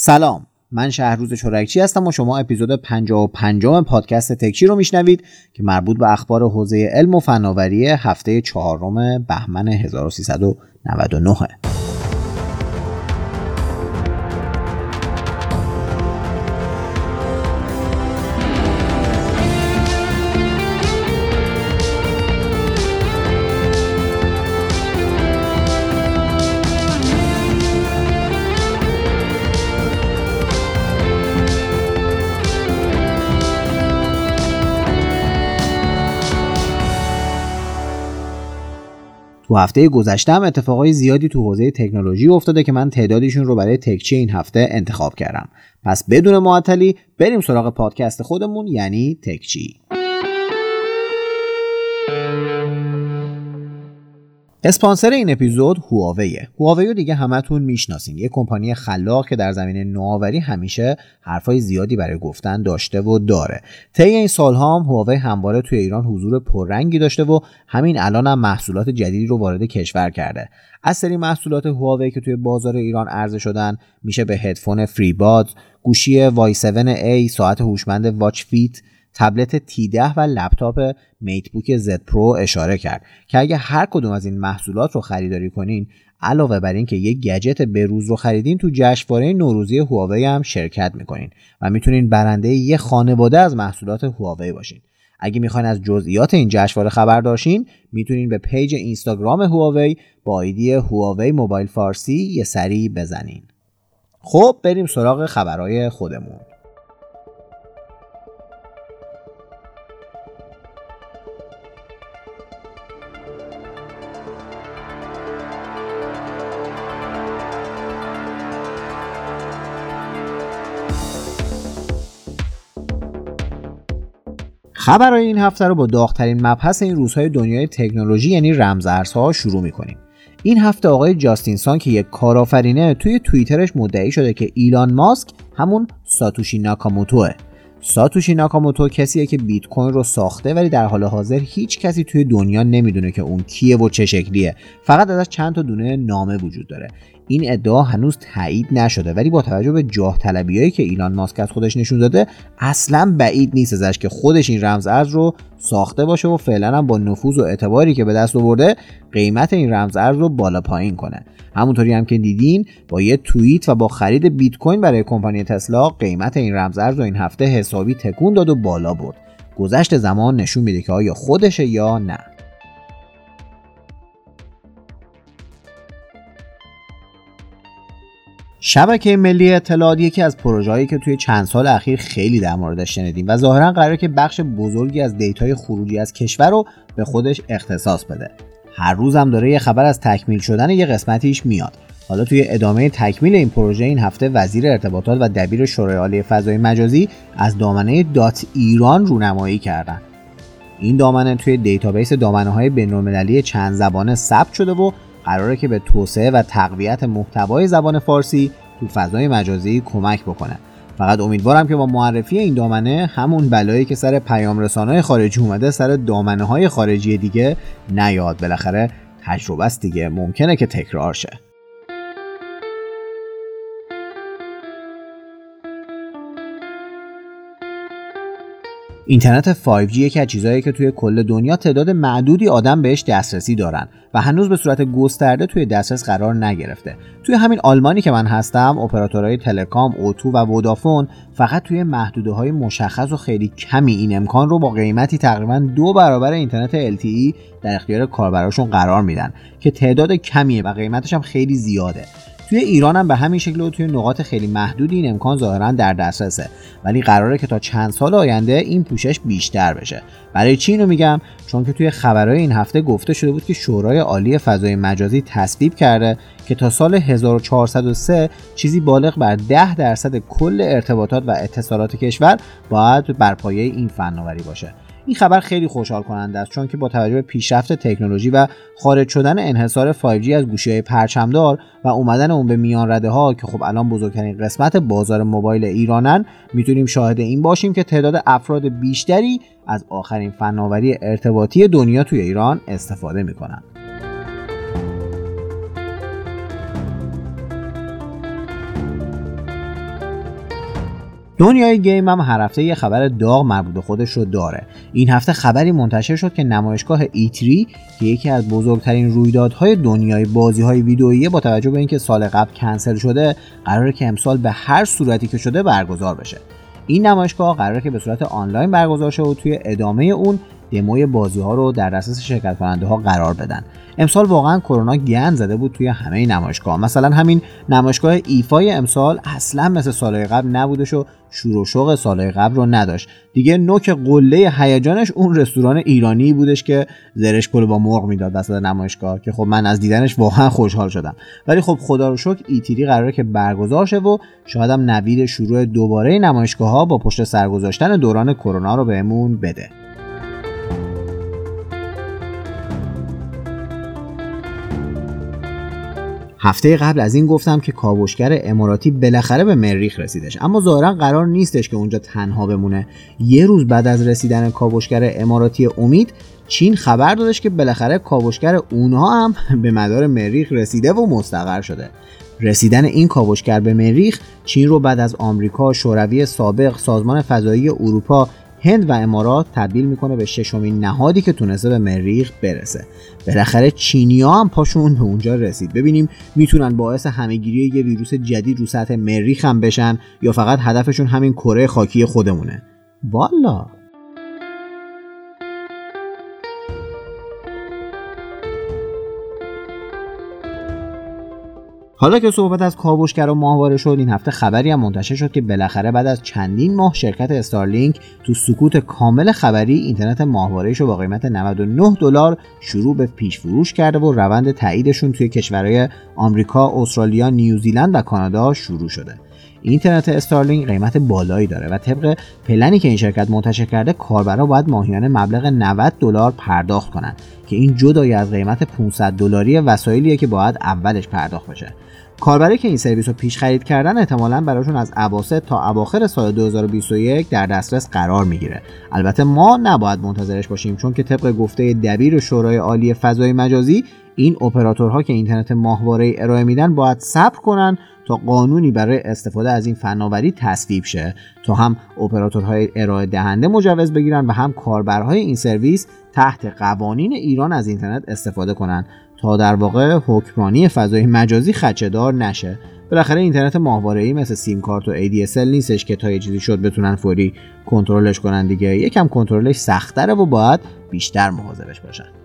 سلام. من شهروز چورکچی هستم و شما اپیزود 55 پادکست تکچی رو میشنوید که مربوط به اخبار حوزه علم و فناوری هفته چهارم بهمن 1399 تو هفته گذشته هم اتفاقای زیادی تو حوزه تکنولوژی افتاده که من تعدادیشون رو برای تکچی این هفته انتخاب کردم. پس بدون معطلی بریم سراغ پادکست خودمون یعنی تکچی. اسپانسر این اپیزود هواویه. هواوی رو دیگه همتون می‌شناسین. یه کمپانی خلاق که در زمینه نوآوری همیشه حرفای زیادی برای گفتن داشته و داره. طی این سالها هم هواوی همواره توی ایران حضور پررنگی داشته و همین الان هم محصولات جدیدی رو وارد کشور کرده. از سری محصولات هواوی که توی بازار ایران عرضه شدن میشه به هدفون FreeBuds گوشی Y7a ساعت هوشمند Watch Fit تبلت T10 و لپتاپ MateBook Z Pro اشاره کرد که اگه هر کدوم از این محصولات رو خریداری کنین علاوه بر اینکه یک گجت بروز رو خریدین تو جشنواره نوروزی هواوی هم شرکت می‌کنین و می‌تونین برنده یه خانواده از محصولات هواوی باشین. اگه می‌خواین از جزئیات این جشنواره خبر داشتین می‌تونین به پیج اینستاگرام هواوی با ایدی هواوی موبایل فارسی یه سری بزنین. خب بریم سراغ خبرهای خودمون. خبرهای این هفته رو با داغترین مبحث این روزهای دنیای تکنولوژی یعنی رمزارزها شروع می‌کنیم. این هفته آقای جاستینسان که یک کارآفرینه توی توییترش مدعی شده که ایلان ماسک همون ساتوشی ناکاموتوه. ساتوشی ناکاموتو کسیه که بیت کوین رو ساخته ولی در حال حاضر هیچ کسی توی دنیا نمی‌دونه که اون کیه و چه شکلیه. فقط ازش چند تا دونه نامه وجود داره. این ادعا هنوز تایید نشده ولی با توجه به جاه طلبیایی که ایلان ماسک از خودش نشون داده اصلا بعید نیست ازش که خودش این رمز ارز رو ساخته باشه و فعلا هم با نفوذ و اعتباری که به دست آورده قیمت این رمز ارز رو بالا پایین کنه. همونطوری هم که دیدین با یه توییت و با خرید بیت کوین برای کمپانی تسلا قیمت این رمز ارز رو این هفته حسابی تکون داد و بالا برد. گذشت زمان نشون میده که آیا خودشه یا نه. شبکه ملی اطلاعات یکی از پروژه‌هایی که توی چند سال اخیر خیلی در موردش شنیدیم و ظاهرا قراره که بخش بزرگی از data ی خروجی از کشور رو به خودش اختصاص بده. هر روز هم داره یه خبر از تکمیل شدن یه قسمتیش میاد. حالا توی ادامه تکمیل این پروژه این هفته وزیر ارتباطات و دبیر شورای عالی فضای مجازی از دامنه dot ایران رونمایی کردن. این دامنه توی database دامنه های بین‌المللی چند زبانه ثبت شده و قراره که به توسعه و تقویت محتوای زبان فارسی تو فضای مجازی کمک بکنه. فقط امیدوارم که با معرفی این دامنه همون بلایی که سر پیام رسانه خارجی اومده سر دامنه های خارجی دیگه نیاد. بالاخره تجربه است دیگه. ممکنه که تکرار شه. اینترنت 5G یکی از چیزهایی که توی کل دنیا تعداد معدودی آدم بهش دسترسی دارن و هنوز به صورت گسترده توی دسترس قرار نگرفته. توی همین آلمانی که من هستم اپراتورهای تلکام اوتو و ودافون فقط توی محدوده های مشخص و خیلی کمی این امکان رو با قیمتی تقریبا دو برابر اینترنت LTE در اختیار کاربراشون قرار میدن که تعداد کمیه و قیمتش هم خیلی زیاده. توی ایران هم به همین شکل و توی نقاط خیلی محدودی این امکان ظاهرا در دسترسه. ولی قراره که تا چند سال آینده این پوشش بیشتر بشه. برای چی اینو میگم؟ چون که توی خبرهای این هفته گفته شده بود که شورای عالی فضای مجازی تصویب کرده که تا سال 1403 چیزی بالغ بر 10 درصد کل ارتباطات و اتصالات کشور باید بر پایه این فناوری باشه. این خبر خیلی خوشحال کننده است چون که با توجه به پیشرفت تکنولوژی و خارج شدن انحصار 5G از گوشی های پرچمدار و اومدن اون به میان رده ها که خب الان بزرگترین قسمت بازار موبایل ایرانن می‌تونیم شاهد این باشیم که تعداد افراد بیشتری از آخرین فناوری ارتباطی دنیا توی ایران استفاده می‌کنن. دنیای گیم هم هر هفته یه خبر داغ مربوط خودش رو داره. این هفته خبری منتشر شد که نمایشگاه E3 که یکی از بزرگترین رویدادهای دنیای بازی های ویدئویی با توجه به اینکه سال قبل کنسل شده قراره که امسال به هر صورتی که شده برگزار بشه. این نمایشگاه قراره که به صورت آنلاین برگزار شه و توی ادامه اون دموی بازی ها رو در دسترس شرکت کننده ها قرار بدن. امسال واقعا کرونا گند زده بود توی همه نمایشگاه. مثلا همین نمایشگاه ایفای امسال اصلا مثل سالهای قبل نبودش و شور و شوق سالهای قبل رو نداشت. دیگه نوک قله هیجانش اون رستوران ایرانی بودش که زرش کل با مرغ می‌داد وسط نمایشگاه که خب من از دیدنش واقعا خوشحال شدم. ولی خب خدا رو شکر ایتیری قراره که برگزار شه و شاید نوید شروع دوباره نمایشگاه ها با پشت سرگذاشتن دوران کرونا رو بهمون بده. هفته قبل از این گفتم که کاوشگر اماراتی بالاخره به مریخ رسیدش. اما ظاهرا قرار نیستش که اونجا تنها بمونه. یه روز بعد از رسیدن کاوشگر اماراتی امید چین خبر دادش که بالاخره کاوشگر اونها هم به مدار مریخ رسیده و مستقر شده. رسیدن این کاوشگر به مریخ چین رو بعد از آمریکا، شوروی سابق، سازمان فضایی اروپا، هند و امارات تبدیل می‌کنه به ششمین نهادی که تونسته به مریخ برسه. بالاخره چینیا هم پاشون به اونجا رسید. ببینیم می‌تونن باعث همهگیری یه ویروس جدید رو سطح مریخ هم بشن یا فقط هدفشون همین کره خاکی خودمونه. والا. حالا که صحبت از کاوشگر و ماهواره شد این هفته خبری هم منتشر شد که بالاخره بعد از چندین ماه شرکت استارلینک تو سکوت کامل خبری اینترنت ماهوارهش رو با قیمت 99 دلار شروع به پیش فروش کرده و روند تاییدشون توی کشورهای آمریکا، استرالیا، نیوزیلند و کانادا شروع شده. اینترنت استارلینک قیمت بالایی داره و طبق پلنی که این شرکت منتشر کرده کاربرا باید ماهیانه مبلغ 90 دلار پرداخت کنند که این جدای از قیمت 500 دلاری وسایلیه که باید اولش پرداخت بشه کاربری که این سرویس رو پیش خرید کردن احتمالا براشون از اواسط تا اواخر سال 2021 در دسترس قرار می‌گیره. البته ما نباید منتظرش باشیم چون که طبق گفته دبیر شورای عالی فضای مجازی این اپراتورها که اینترنت ماهواره ارائه میدن باید صبر کنن تا قانونی برای استفاده از این فناوری تصویب شه. تا هم اپراتورهای ارائه دهنده مجوز بگیرن و هم کاربرهای این سرویس تحت قوانین ایران از اینترنت استفاده کنند تا در واقع حکمرانی فضای مجازی خچهدار نشه. بالاخره اینترنت ای مثل سیم کارت و ADSL نیستش که تا یه چیزی شد بتونن فوری کنترلش کنن دیگه. یکم کنترلش سختره و باید بیشتر مواظبش باشن.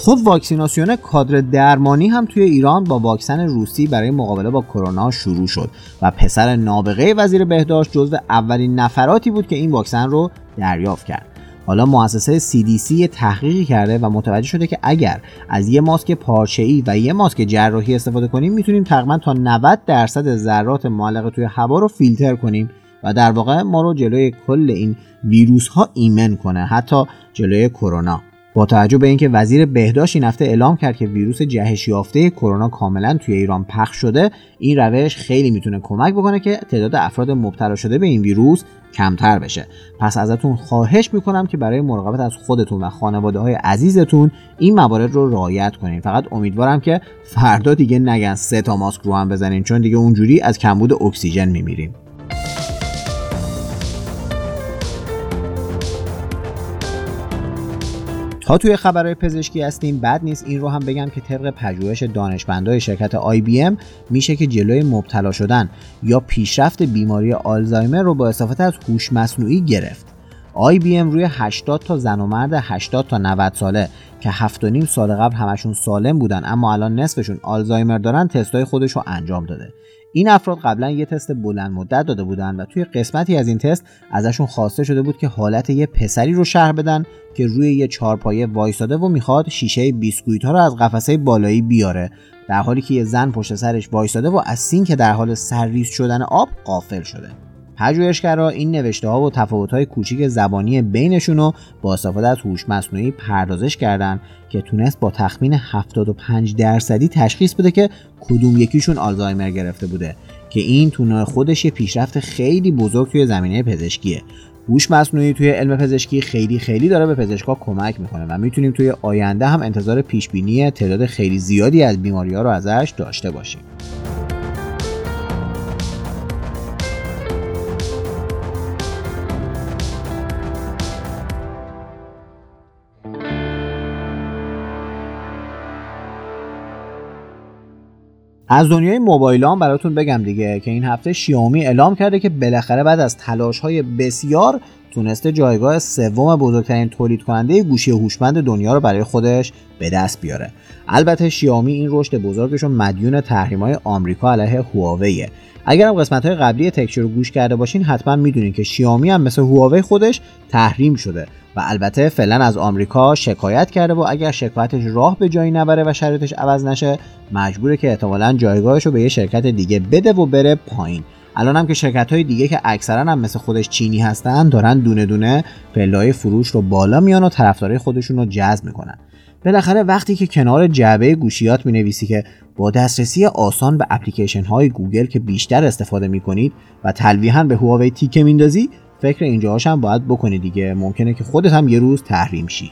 خود واکسیناسیون کادر درمانی هم توی ایران با واکسن روسی برای مقابله با کرونا شروع شد و پسر نابغه وزیر بهداشت جزو اولین نفراتی بود که این واکسن رو دریافت کرد. حالا مؤسسه CDC تحقیقی کرده و متوجه شده که اگر از یه ماسک پارچه‌ای و یه ماسک جراحی استفاده کنیم می‌تونیم تقریبا تا 90 درصد ذرات معلق توی هوا رو فیلتر کنیم و در واقع ما رو جلوی کل این ویروس ها ایمن کنه حتی جلوی کرونا. با توجه به اینکه وزیر بهداشت این هفته اعلام کرد که ویروس جهش یافته کرونا کاملا توی ایران پخش شده این روش خیلی می‌تونه کمک بکنه که تعداد افراد مبتلا شده به این ویروس کمتر بشه. پس ازتون خواهش می‌کنم که برای مراقبت از خودتون و خانواده های عزیزتون این موارد رو رعایت کنین. فقط امیدوارم که فردا دیگه نگن سه تا ماسک رو هم بزنین چون دیگه اونجوری از کمبود اکسیژن میمیریم. توی خبرهای پزشکی هستیم بد نیست. این رو هم بگم که طبق پژوهش دانشمندای شرکت IBM میشه که جلوی مبتلا شدن یا پیشرفت بیماری آلزایمر رو با استفاده از هوش مصنوعی گرفت. IBM روی 80 تا زن و مرد 80 تا 90 ساله که 7 سال قبل همشون سالم بودن اما الان نصفشون آلزایمر دارن تستای خودش رو انجام داده. این افراد قبلا یه تست بلند مدت داده بودن و توی قسمتی از این تست ازشون خواسته شده بود که حالت یه پسری رو شهر بدن که روی یه چارپایه وایساده و می‌خواد شیشه بیسکویت ها رو از قفسه بالایی بیاره. در حالی که یه زن پشت سرش وایساده و از سین که در حال سرریز شدن آب قافل شده. پژوهشگرا این نوشته ها و تفاوت های کوچیک زبانی بینشون رو با استفاده از هوش مصنوعی پردازش کردن که تونست با تخمین 75 درصدی تشخیص بده که کدوم یکیشون آلزایمر گرفته بوده که این تو خودش یه پیشرفت خیلی بزرگ توی زمینه پزشکیه. هوش مصنوعی توی علم پزشکی خیلی خیلی داره به پزشکا کمک می‌کنه و می‌تونیم توی آینده هم انتظار پیش بینی تعداد خیلی زیادی از بیماری ها رو ازش داشته باشیم. از دنیای موبایل هم براتون بگم دیگه که این هفته شیائومی اعلام کرده که بالاخره بعد از تلاش های بسیار تونسته جایگاه سوم بزرگترین تولید کننده گوشی هوشمند دنیا رو برای خودش به دست بیاره. البته شیائومی این رشد بزرگش رو مدیون تحریم های آمریکا علیه هواویه. اگر هم قسمت های قبلی تکچر رو گوش کرده باشین حتما می‌دونین که شیائومی هم مثل هواوی خودش تحریم شده و البته فعلا از آمریکا شکایت کرده و اگر شکایتش راه به جایی نبره و شرایطش عوض نشه مجبوره که احتمالا جایگاهش رو به یه شرکت دیگه بده و بره پایین. الان هم که شرکت های دیگه که اکثرا هم مثل خودش چینی هستن دارن دونه دونه پلای فروش رو بالا میان و طرفدارای خودشون رو جذب می‌کنن. بالاخره وقتی که کنار جعبه گوشیات می نویسی که با دسترسی آسان به اپلیکیشن های گوگل که بیشتر استفاده می کنید و تلویحا به هواوی تیکه میندازی فکر اینجاهاش هم باید بکنی دیگه. ممکنه که خودت هم یه روز تحریم شی.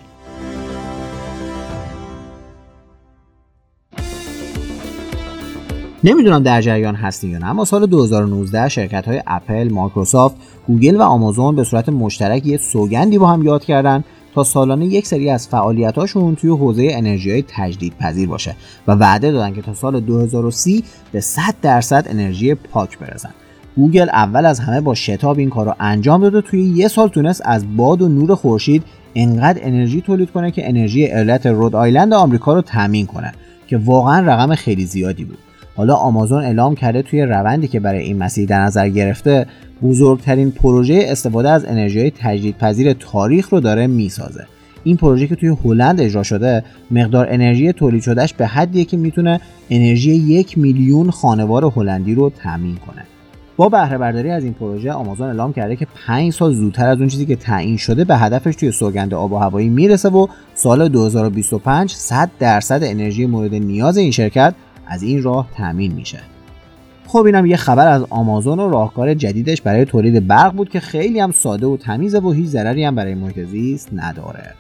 نمی‌دونم در جریان هستی یا نه اما سال 2019 شرکت های اپل، مایکروسافت، گوگل و آمازون به صورت مشترک یه سوگندی با هم یاد کردن تا سالانه یک سری از فعالیتاشون توی حوزه انرژی های تجدید پذیر باشه و وعده دادن که تا سال 2030 به 100 درصد انرژی پاک برسن. گوگل اول از همه با شتاب این کار رو انجام داد و توی یه سال تونست از باد و نور خورشید انقدر انرژی تولید کنه که انرژی ایالت رود آیلند آمریکا رو تامین کنه که واقعا رقم خیلی زیادی بود حالا آمازون اعلام کرده توی روندی که برای این مسیر در نظر گرفته بزرگترین پروژه استفاده از انرژی تجدیدپذیر تاریخ رو داره می‌سازه. این پروژه که توی هلند اجرا شده مقدار انرژی تولید شدهش به حدیه که می‌تونه انرژی یک میلیون خانوار هلندی رو تامین کنه. با بهره برداری از این پروژه آمازون اعلام کرده که 5 سال زودتر از اون چیزی که تعیین شده به هدفش توی سوگند آب و هوایی می‌رسه و سال 2025 100 درصد انرژی مورد نیاز این شرکت از این راه تامین میشه. خب اینم یه خبر از آمازون و راهکار جدیدش برای تولید برق بود که خیلی هم ساده و تمیزه و هیچ ضرری هم برای محیط زیست نداره.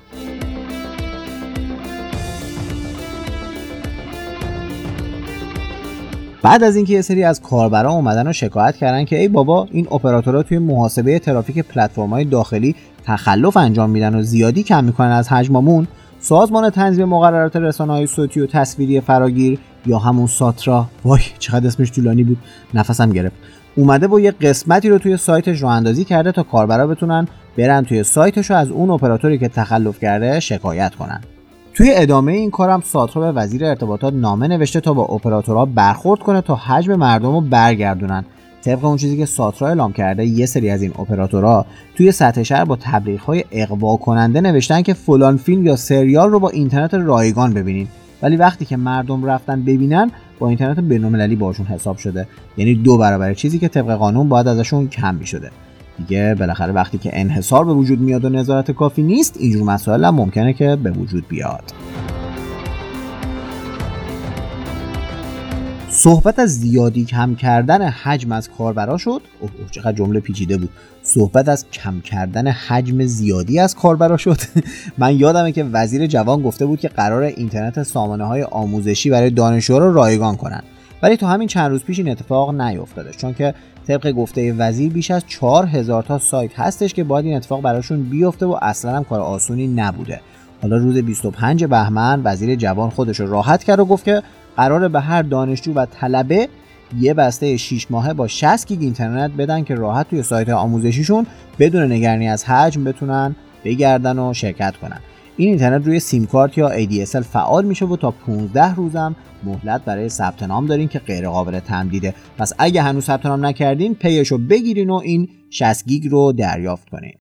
بعد از اینکه یه سری از کاربران اومدن و شکایت کردن که ای بابا این اپراتورها توی محاسبه ترافیک های داخلی تخلف انجام میدن و زیادی کم می‌کنن از حجممون سازمان تنظیم مقررات رسانه های صوتی و تصویری فراگیر یا همون ساترا. وای چقدر اسمش طولانی بود. نفسم گرفت. اومده با یه قسمتی رو توی سایتش رو اندازی کرده تا کاربرا بتونن برن توی سایتش رو از اون اپراتوری که تخلف کرده شکایت کنن. توی ادامه این کارم ساترا به وزیر ارتباطات نامه نوشته تا با اپراتورها برخورد کنه تا حجم مردم رو برگردونن. طبق اون چیزی که ساترا اعلام کرده یه سری از این اپراتورها توی سطح شهر با تبلیغ های اقوا کننده نوشتن که فلان فیلم یا سریال رو با اینترنت رایگان ببینین. ولی وقتی که مردم رفتن ببینن با اینترنت بین‌المللی باشون حساب شده. یعنی دو برابر چیزی که طبق قانون باید ازشون کم می‌شده. دیگه بالاخره وقتی که انحصار به وجود میاد و نظارت کافی نیست اینجور مسائل هم ممکنه که به وجود بیاد. صحبت از زیادی کم کردن حجم از کاربرا شد. اوه چقدر جمله پیچیده بود. صحبت از کم کردن حجم زیادی از کاربرا شد. من یادمه که وزیر جوان گفته بود که قرار اینترنت سامانه های آموزشی برای دانشجوها رو رایگان کنن. ولی تو همین چند روز پیش این اتفاق نیفتاده چون که طبق گفته وزیر بیش از 4000 تا سایت هستش که باید این اتفاق براشون بیفته و اصلا هم کار آسونی نبوده. حالا روز 25 بهمن وزیر جوان خودش رو راحت کرد و گفت که قرار به هر دانشجو و طلبه یه بسته 6 ماهه با 60 گیگ اینترنت بدن که راحت توی سایت آموزشیشون بدون نگرانی از حجم بتونن بگردن و شرکت کنن. این اینترنت روی سیم کارت یا ADSL فعال میشه و تا 15 روزم مهلت برای ثبت نام دارین که غیر قابل تمدیده. پس اگه هنوز ثبت نام نکردین پیشو بگیرین و این 60 گیگ رو دریافت کنین.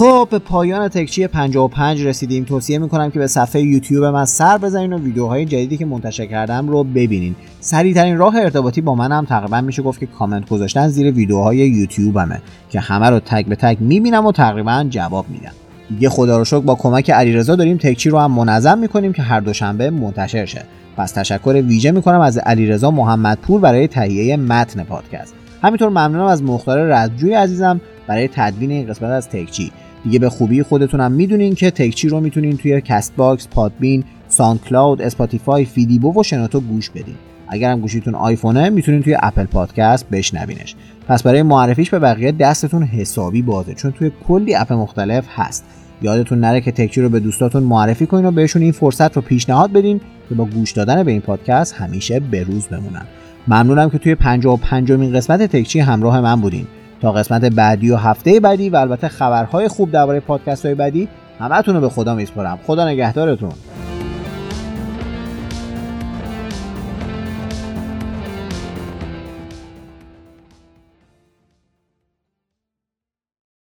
خب به پایان تکچی 55 رسیدیم. توصیه می‌کنم که به صفحه یوتیوب من سر بزنین و ویدیوهای جدیدی که منتشر کردم رو ببینین. سریعترین راه ارتباطی با منم تقریبا میشه گفت که کامنت گذاشتن زیر ویدیوهای یوتیوبمه که همه رو تک به تک می‌بینم و تقریبا جواب میدم. دیگه خدا رو شکر با کمک علیرضا داریم تکچی رو هم منظم می‌کنیم که هر دوشنبه منتشر شه. پس تشکر ویژه می‌کنم از علیرضا محمدپور برای تهیه متن پادکست. همینطور ممنونم از مختار رزجوی عزیزم برای تدوین این قسمت از تکچی. دیگه به خوبی خودتونم می‌دونین که تکچی رو می‌تونین توی Castbox، Podbean، SoundCloud، Spotify، فیدیبو و شنوتو گوش بدین. اگرم گوشیتون آیفونه می‌تونین توی Apple Podcast بشنوینش. پس برای معرفیش به بقیه دستتون حسابی بازه چون توی کلی app مختلف هست. یادتون نره که تکچی رو به دوستاتون معرفی کنین و بهشون این فرصت رو پیشنهاد بدین که با گوش دادن به این پادکست همیشه بروز بمونن. ممنونم که توی 55 مین قسمت تکچی همراه من بودین. تا قسمت بعدی و هفته بعدی و البته خبرهای خوب درباره پادکست های بعدی همتون رو به خدا میسپارم. خدا نگهدارتون.